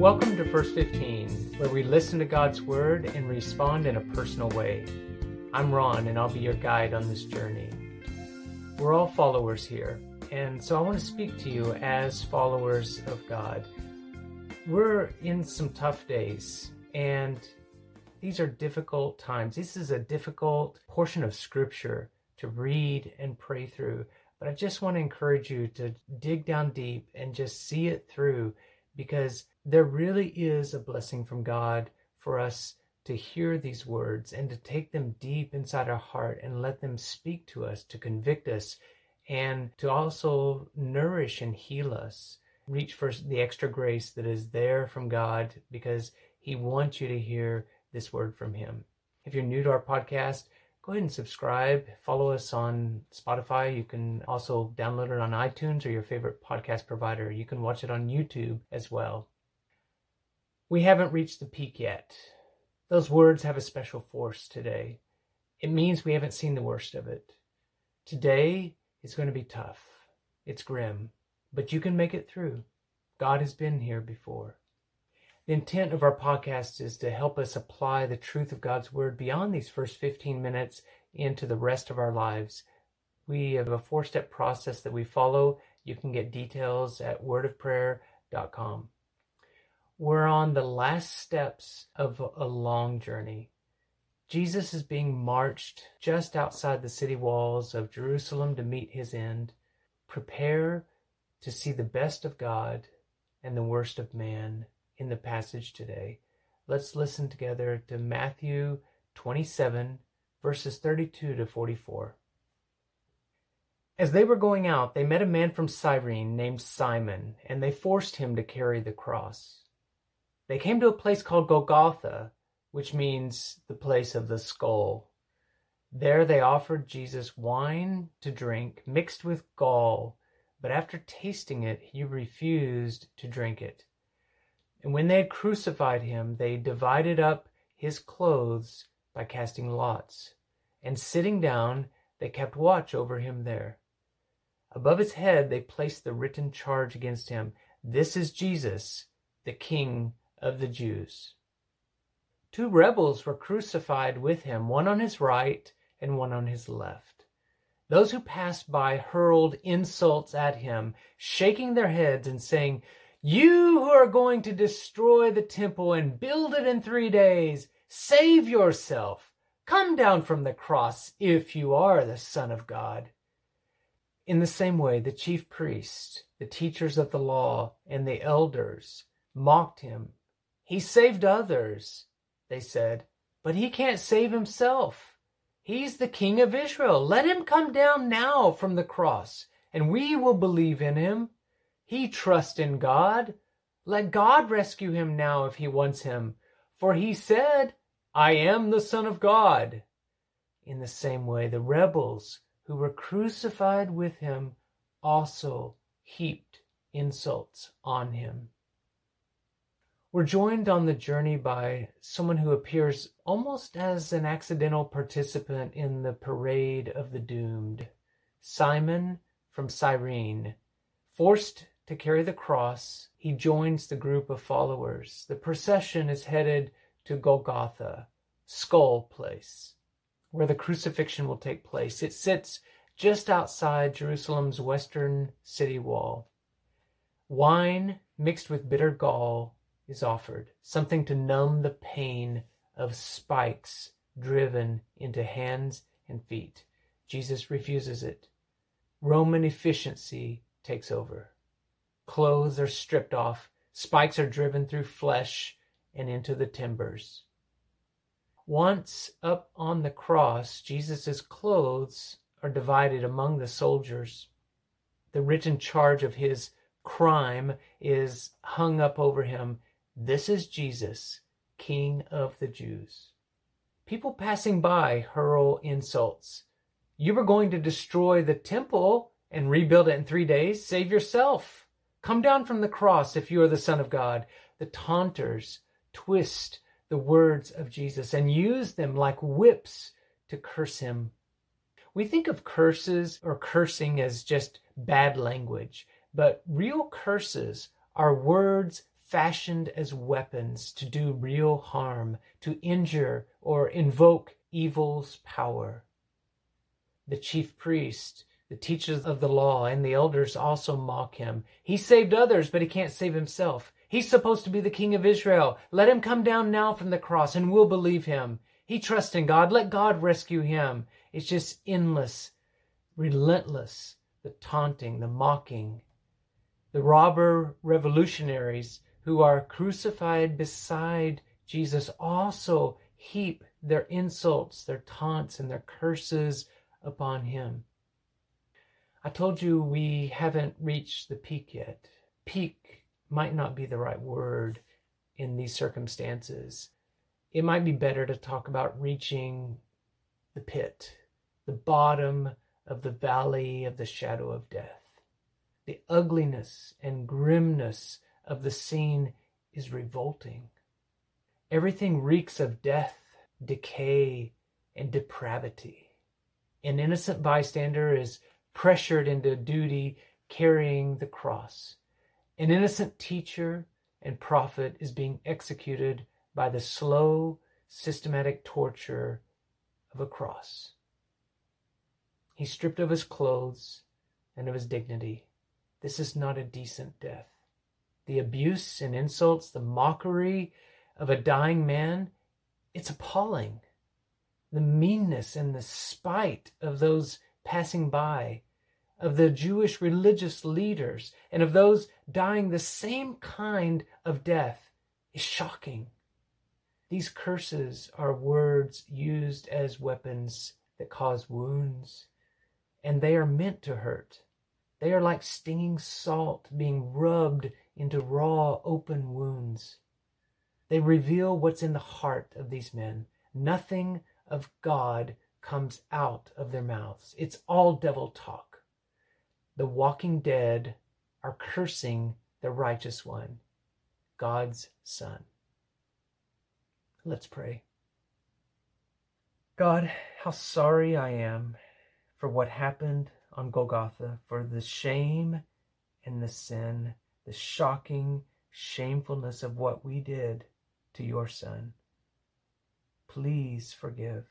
Welcome to Verse 15, where we listen to God's Word and respond in a personal way. I'm Ron, and I'll be your guide on this journey. We're all followers here, and so I want to speak to you as followers of God. We're in some tough days, and these are difficult times. This is a difficult portion of Scripture to read and pray through, but I just want to encourage you to dig down deep and just see it through because there really is a blessing from God for us to hear these words and to take them deep inside our heart and let them speak to us, to convict us, and to also nourish and heal us. Reach for the extra grace that is there from God because He wants you to hear this word from Him. If you're new to our podcast, go ahead and subscribe. Follow us on Spotify. You can also download it on iTunes or your favorite podcast provider. You can watch it on YouTube as well. We haven't reached the peak yet. Those words have a special force today. It means we haven't seen the worst of it. Today is going to be tough. It's grim, but you can make it through. God has been here before. The intent of our podcast is to help us apply the truth of God's Word beyond these first 15 minutes into the rest of our lives. We have a four step process that we follow. You can get details at wordofprayer.com. We're on the last steps of a long journey. Jesus is being marched just outside the city walls of Jerusalem to meet his end. Prepare to see the best of God and the worst of man in the passage today. Let's listen together to Matthew 27, verses 32 to 44. As they were going out, they met a man from Cyrene named Simon, and they forced him to carry the cross. They came to a place called Golgotha, which means the place of the skull. There they offered Jesus wine to drink mixed with gall, but after tasting it, he refused to drink it. And when they had crucified him, they divided up his clothes by casting lots. And sitting down, they kept watch over him there. Above his head, they placed the written charge against him This is Jesus, the King of the Jews. Two rebels were crucified with him, one on his right and one on his left. Those who passed by hurled insults at him, shaking their heads and saying, you who are going to destroy the temple and build it in three days, save yourself. Come down from the cross if you are the Son of God. In the same way, the chief priests, the teachers of the law, and the elders mocked him. He saved others, they said, but he can't save himself. He's the King of Israel. Let him come down now from the cross, and we will believe in him. He trusts in God. Let God rescue him now if he wants him. For he said, I am the Son of God. In the same way, the rebels who were crucified with him also heaped insults on him. We're joined on the journey by someone who appears almost as an accidental participant in the parade of the doomed. Simon from Cyrene, forced to carry the cross, he joins the group of followers. The procession is headed to Golgotha, Skull Place, where the crucifixion will take place. It sits just outside Jerusalem's western city wall. Wine mixed with bitter gall is offered, something to numb the pain of spikes driven into hands and feet. Jesus refuses it. Roman efficiency takes over. Clothes are stripped off, spikes are driven through flesh and into the timbers. Once up on the cross, Jesus' clothes are divided among the soldiers. The written charge of his crime is hung up over him. This is Jesus, King of the Jews. People passing by hurl insults. You were going to destroy the temple and rebuild it in three days. Save yourself. Come down from the cross if you are the Son of God. The taunters twist the words of Jesus and use them like whips to curse him. We think of curses or cursing as just bad language, but real curses are words fashioned as weapons to do real harm, to injure or invoke evil's power. The chief priest, the teachers of the law, and the elders also mock him. He saved others, but he can't save himself. He's supposed to be the king of Israel. Let him come down now from the cross and we'll believe him. He trusts in God. Let God rescue him. It's just endless, relentless, the taunting, the mocking. The robber revolutionaries who are crucified beside Jesus also heap their insults, their taunts, and their curses upon him. I told you we haven't reached the peak yet. Peak might not be the right word in these circumstances. It might be better to talk about reaching the pit, the bottom of the valley of the shadow of death. The ugliness and grimness of the scene is revolting. Everything reeks of death, decay, and depravity. An innocent bystander is pressured into duty carrying the cross. An innocent teacher and prophet is being executed by the slow, systematic torture of a cross. He's stripped of his clothes and of his dignity. This is not a decent death the abuse and insults, the mockery of a dying man, it's appalling. The meanness and the spite of those passing by, of the Jewish religious leaders, and of those dying the same kind of death is shocking. These curses are words used as weapons that cause wounds, and they are meant to hurt. They are like stinging salt being rubbed into raw, open wounds. They reveal what's in the heart of these men. Nothing of God comes out of their mouths. It's all devil talk. The walking dead are cursing the righteous one, God's Son. Let's pray. God, how sorry I am for what happened on Golgotha, for the shame and the sin the shocking shamefulness of what we did to your son. Please forgive.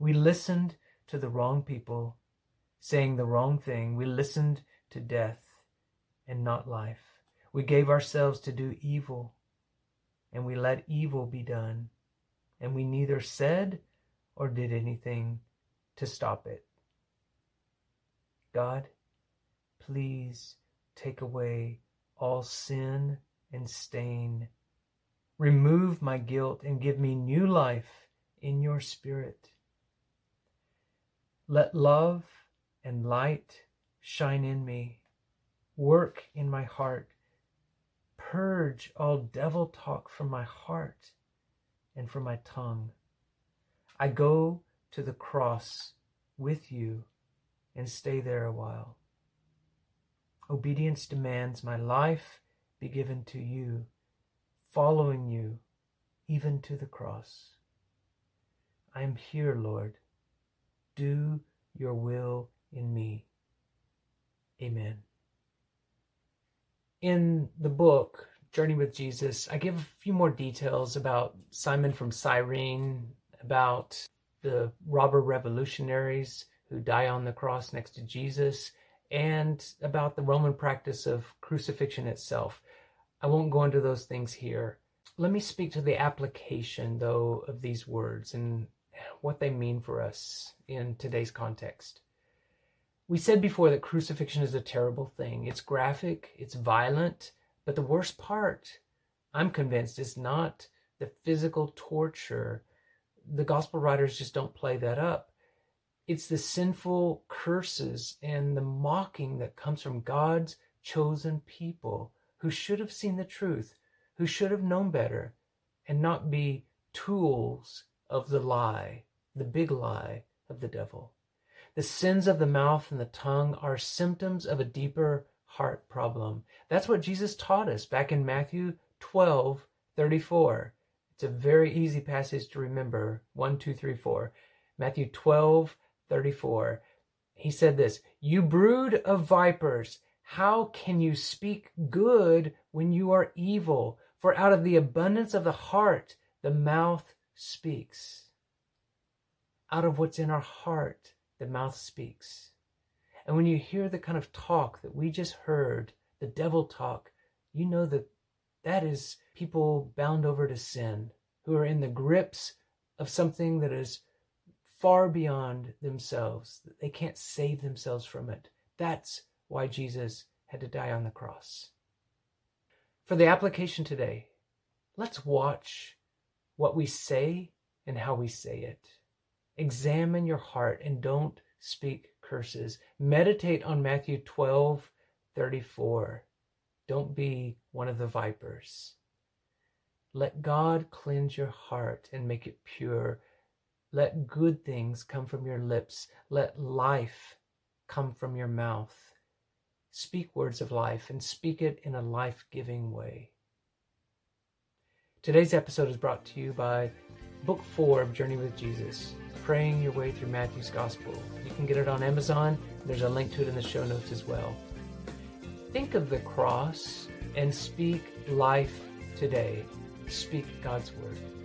We listened to the wrong people saying the wrong thing. We listened to death and not life. We gave ourselves to do evil and we let evil be done. And we neither said or did anything to stop it. God, please take away all sin and stain. Remove my guilt and give me new life in your spirit. Let love and light shine in me. Work in my heart. Purge all devil talk from my heart and from my tongue. I go to the cross with you and stay there a while. Obedience demands my life be given to you, following you even to the cross. I am here, Lord. Do your will in me. Amen. In the book, Journey with Jesus, I give a few more details about Simon from Cyrene, about the robber revolutionaries who die on the cross next to Jesus, and about the Roman practice of crucifixion itself. I won't go into those things here. Let me speak to the application, though, of these words and what they mean for us in today's context. We said before that crucifixion is a terrible thing. It's graphic, it's violent, but the worst part, I'm convinced, is not the physical torture. The gospel writers just don't play that up. It's the sinful curses and the mocking that comes from God's chosen people who should have seen the truth, who should have known better, and not be tools of the lie, the big lie of the devil. The sins of the mouth and the tongue are symptoms of a deeper heart problem. That's what Jesus taught us back in Matthew 12 34. It's a very easy passage to remember. 1, 2, 3, 4. Matthew 12 34, he said this You brood of vipers, How can you speak good when you are evil? For out of the abundance of the heart, the mouth speaks. Out of what's in our heart, the mouth speaks. And when you hear the kind of talk that we just heard, the devil talk, you know that that is people bound over to sin who are in the grips of something that is far beyond themselves. They can't save themselves from it. That's why Jesus had to die on the cross. For the application today, let's watch what we say and how we say it. Examine your heart and don't speak curses. Meditate on Matthew 12 34. Don't be one of the vipers. Let God cleanse your heart and make it pure. Let good things come from your lips. Let life come from your mouth. Speak words of life and speak it in a life giving way. Today's episode is brought to you by Book 4 of Journey with Jesus, Praying Your Way Through Matthew's Gospel. You can get it on Amazon. There's a link to it in the show notes as well. Think of the cross and speak life today. Speak God's word.